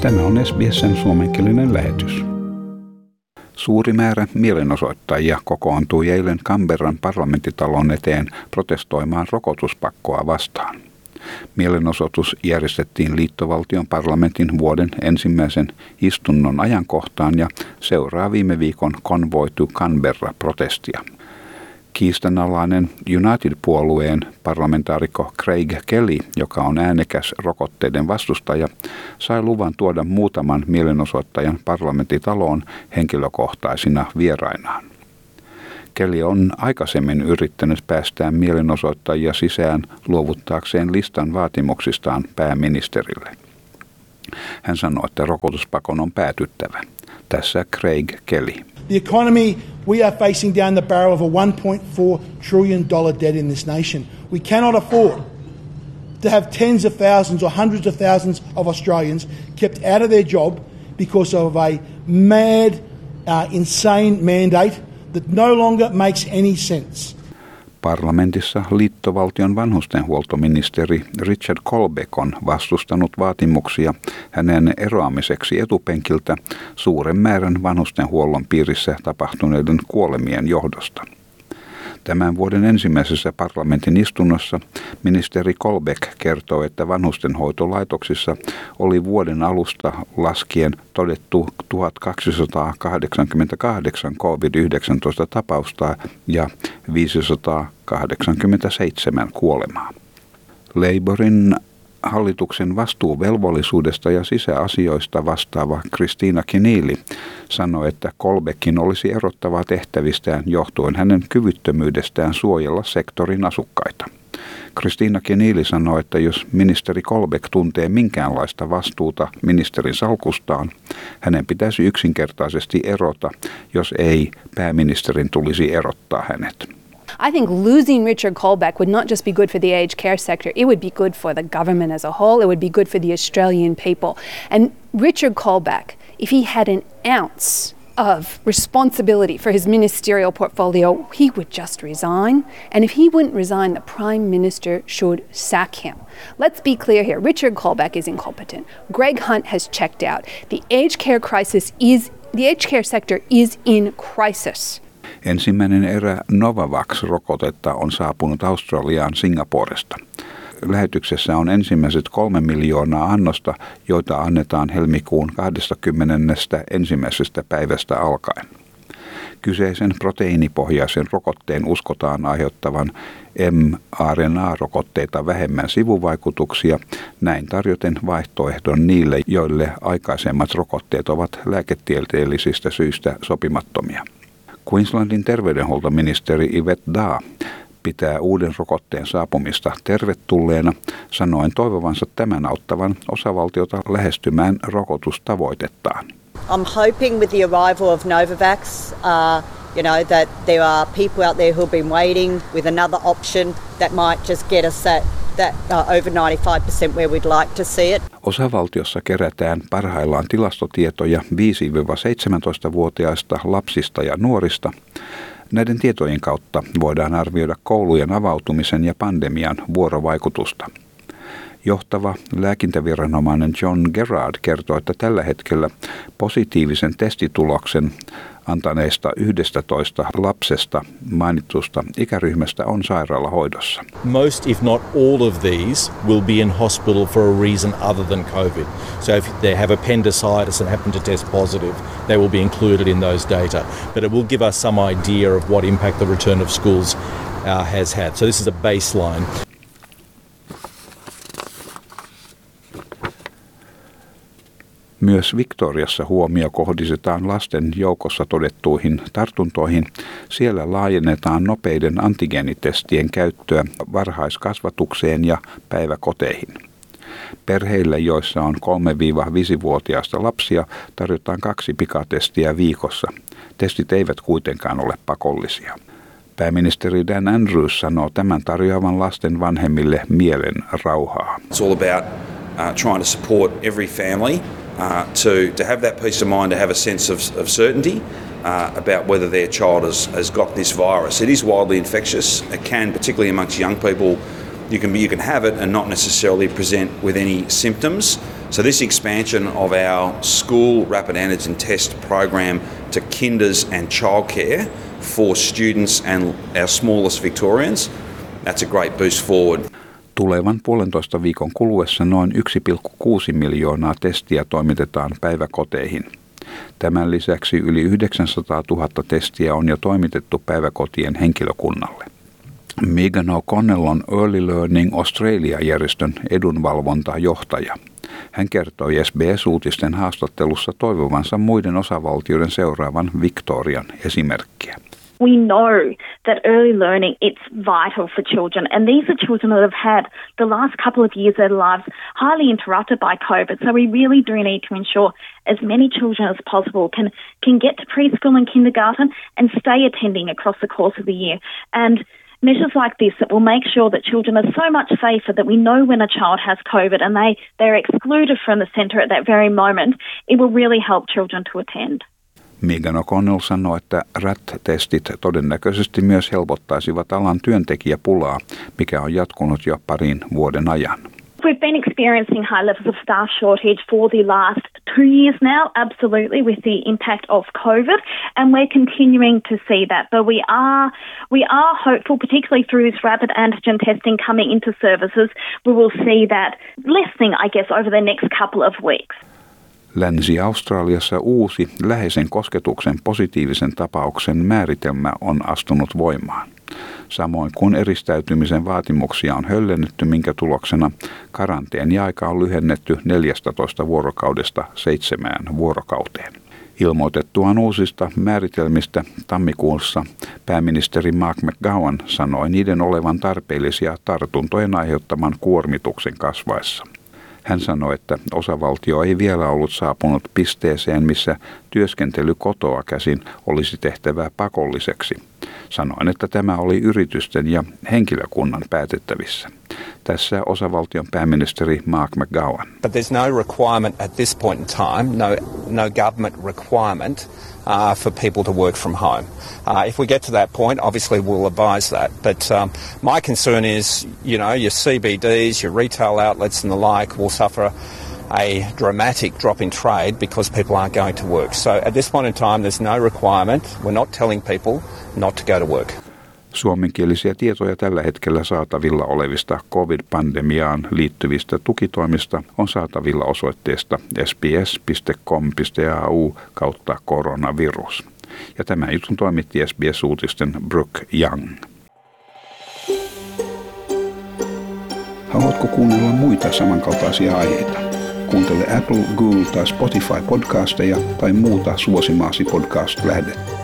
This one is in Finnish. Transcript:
Tämä on SBSn suomenkielinen lähetys. Suuri määrä mielenosoittajia kokoontui eilen Canberran parlamenttitalon eteen protestoimaan rokotuspakkoa vastaan. Mielenosoitus järjestettiin liittovaltion parlamentin vuoden ensimmäisen istunnon ajankohtaan ja seuraa viime viikon konvoitu Canberra-protestia – kiistanalainen United-puolueen parlamentaarikko Craig Kelly, joka on äänekäs rokotteiden vastustaja, sai luvan tuoda muutaman mielenosoittajan parlamenttitaloon henkilökohtaisina vierainaan. Kelly on aikaisemmin yrittänyt päästää mielenosoittajia sisään luovuttaakseen listan vaatimuksistaan pääministerille. Hän sanoi, että rokotuspakon on päätyttävä. Tässä Craig Kelly. The economy, we are facing down the barrel of a $1.4 trillion debt in this nation. We cannot afford to have tens of thousands or hundreds of thousands of Australians kept out of their job because of a mad, uh, insane mandate that no longer makes any sense. Parlamentissa liittovaltion vanhustenhuoltoministeri Richard Colbeck on vastustanut vaatimuksia hänen eroamiseksi etupenkiltä suuren määrän vanhustenhuollon piirissä tapahtuneiden kuolemien johdosta. Tämän vuoden ensimmäisessä parlamentin istunnossa ministeri Kolbeck kertoo, että vanhustenhoitolaitoksissa oli vuoden alusta laskien todettu 1288 COVID-19 tapausta ja 587 kuolemaa. Labourin hallituksen vastuuvelvollisuudesta ja sisäasioista vastaava Kristiina Kiniili sanoi, että Kolbekin olisi erottavaa tehtävistään johtuen hänen kyvyttömyydestään suojella sektorin asukkaita. Kristiina Keniili sanoi, että jos ministeri Kolbek tuntee minkäänlaista vastuuta ministerin salkustaan, hänen pitäisi yksinkertaisesti erota, jos ei pääministerin tulisi erottaa hänet. I think losing Richard Colbeck would not just be good for the aged care sector, it would be good for the government as a whole, it would be good for the Australian people. And Richard Colbeck, if he had an ounce of responsibility for his ministerial portfolio, he would just resign. And if he wouldn't resign, the Prime Minister should sack him. Let's be clear here Richard Colbeck is incompetent. Greg Hunt has checked out. The aged care crisis is, the aged care sector is in crisis. Ensimmäinen erä Novavax-rokotetta on saapunut Australiaan Singaporesta. Lähetyksessä on ensimmäiset kolme miljoonaa annosta, joita annetaan helmikuun 20. ensimmäisestä päivästä alkaen. Kyseisen proteiinipohjaisen rokotteen uskotaan aiheuttavan mRNA-rokotteita vähemmän sivuvaikutuksia, näin tarjoten vaihtoehdon niille, joille aikaisemmat rokotteet ovat lääketieteellisistä syistä sopimattomia. Queenslandin terveydenhuoltoministeri Yvette Da pitää uuden rokotteen saapumista tervetulleena, sanoen toivovansa tämän auttavan osavaltiota lähestymään rokotustavoitettaan. I'm hoping with the arrival of Novavax, uh, you know, that there are people out there who've been waiting with another option that might just get us that that uh, over 95% where we'd like to see it. Osavaltiossa kerätään parhaillaan tilastotietoja 5-17-vuotiaista lapsista ja nuorista. Näiden tietojen kautta voidaan arvioida koulujen avautumisen ja pandemian vuorovaikutusta. Johtava lääkintäviranomainen John Gerard kertoo, että tällä hetkellä positiivisen testituloksen antaneista 11 lapsesta mainitusta ikäryhmästä on sairaalahoidossa. Most if not all of these will be in hospital for a reason other than COVID. So if they have appendicitis and happen to test positive, they will be included in those data. But it will give us some idea of what impact the return of schools uh, has had. So this is a baseline. Myös Victoriassa huomio kohdistetaan lasten joukossa todettuihin tartuntoihin. Siellä laajennetaan nopeiden antigeenitestien käyttöä varhaiskasvatukseen ja päiväkoteihin. Perheille, joissa on 3-5-vuotiaista lapsia, tarjotaan kaksi pikatestiä viikossa. Testit eivät kuitenkaan ole pakollisia. Pääministeri Dan Andrews sanoo tämän tarjoavan lasten vanhemmille mielen rauhaa. It's all about uh, trying to support every family uh, to, to have that peace of mind, to have a sense of, of certainty uh, about whether their child has, has got this virus. It is wildly infectious. It can, particularly amongst young people, you can, you can have it and not necessarily present with any symptoms. So this expansion of our school rapid antigen test program to kinders and childcare for students and our smallest Victorians, that's a great boost forward. Tulevan puolentoista viikon kuluessa noin 1,6 miljoonaa testiä toimitetaan päiväkoteihin. Tämän lisäksi yli 900 000 testiä on jo toimitettu päiväkotien henkilökunnalle. Megan O'Connell on Early Learning Australia-järjestön edunvalvontajohtaja. Hän kertoi SBS-uutisten haastattelussa toivovansa muiden osavaltioiden seuraavan Victorian esimerkkiä. We know that early learning it's vital for children. And these are children that have had the last couple of years of their lives highly interrupted by covid. So we really do need to ensure as many children as possible can can get to preschool and kindergarten and stay attending across the course of the year. And measures like this that will make sure that children are so much safer that we know when a child has covid and they they're excluded from the centre at that very moment it will really help children to attend Megan O'Connell sanoi, että RAT-testit todennäköisesti myös helpottaisivat alan työntekijäpulaa, mikä on jatkunut jo parin vuoden ajan. We've been experiencing high levels of staff shortage for the last two years now, absolutely, with the impact of COVID, and we're continuing to see that. But we are we are hopeful, particularly through this rapid antigen testing coming into services, we will see that lessening, I guess, over the next couple of weeks. Länsi-Australiassa uusi läheisen kosketuksen positiivisen tapauksen määritelmä on astunut voimaan. Samoin kuin eristäytymisen vaatimuksia on höllennetty, minkä tuloksena karanteeniaika on lyhennetty 14 vuorokaudesta seitsemään vuorokauteen. Ilmoitettuaan uusista määritelmistä tammikuussa pääministeri Mark McGowan sanoi niiden olevan tarpeellisia tartuntojen aiheuttaman kuormituksen kasvaessa. Hän sanoi, että osavaltio ei vielä ollut saapunut pisteeseen, missä työskentely kotoa käsin olisi tehtävää pakolliseksi. Sanoin, että tämä oli yritysten ja henkilökunnan päätettävissä. Tässä osavaltion pääministeri Mark McGowan. But there's no requirement at this point in time, no, no government requirement uh, for people to work from home. Uh, if we get to that point, obviously we'll advise that. But um, my concern is, you know, your CBDs, your retail outlets and the like will suffer a dramatic drop in trade because people aren't going to work. So at this point in time, there's no requirement. We're not telling people not to go to work. Suomenkielisiä tietoja tällä hetkellä saatavilla olevista COVID-pandemiaan liittyvistä tukitoimista on saatavilla osoitteesta sbs.com.au kautta koronavirus. Ja tämä jutun toimitti SBS-uutisten Brooke Young. Haluatko kuunnella muita samankaltaisia aiheita? Kuuntele Apple, Google tai Spotify podcasteja tai muuta suosimaasi podcast-lähdettä.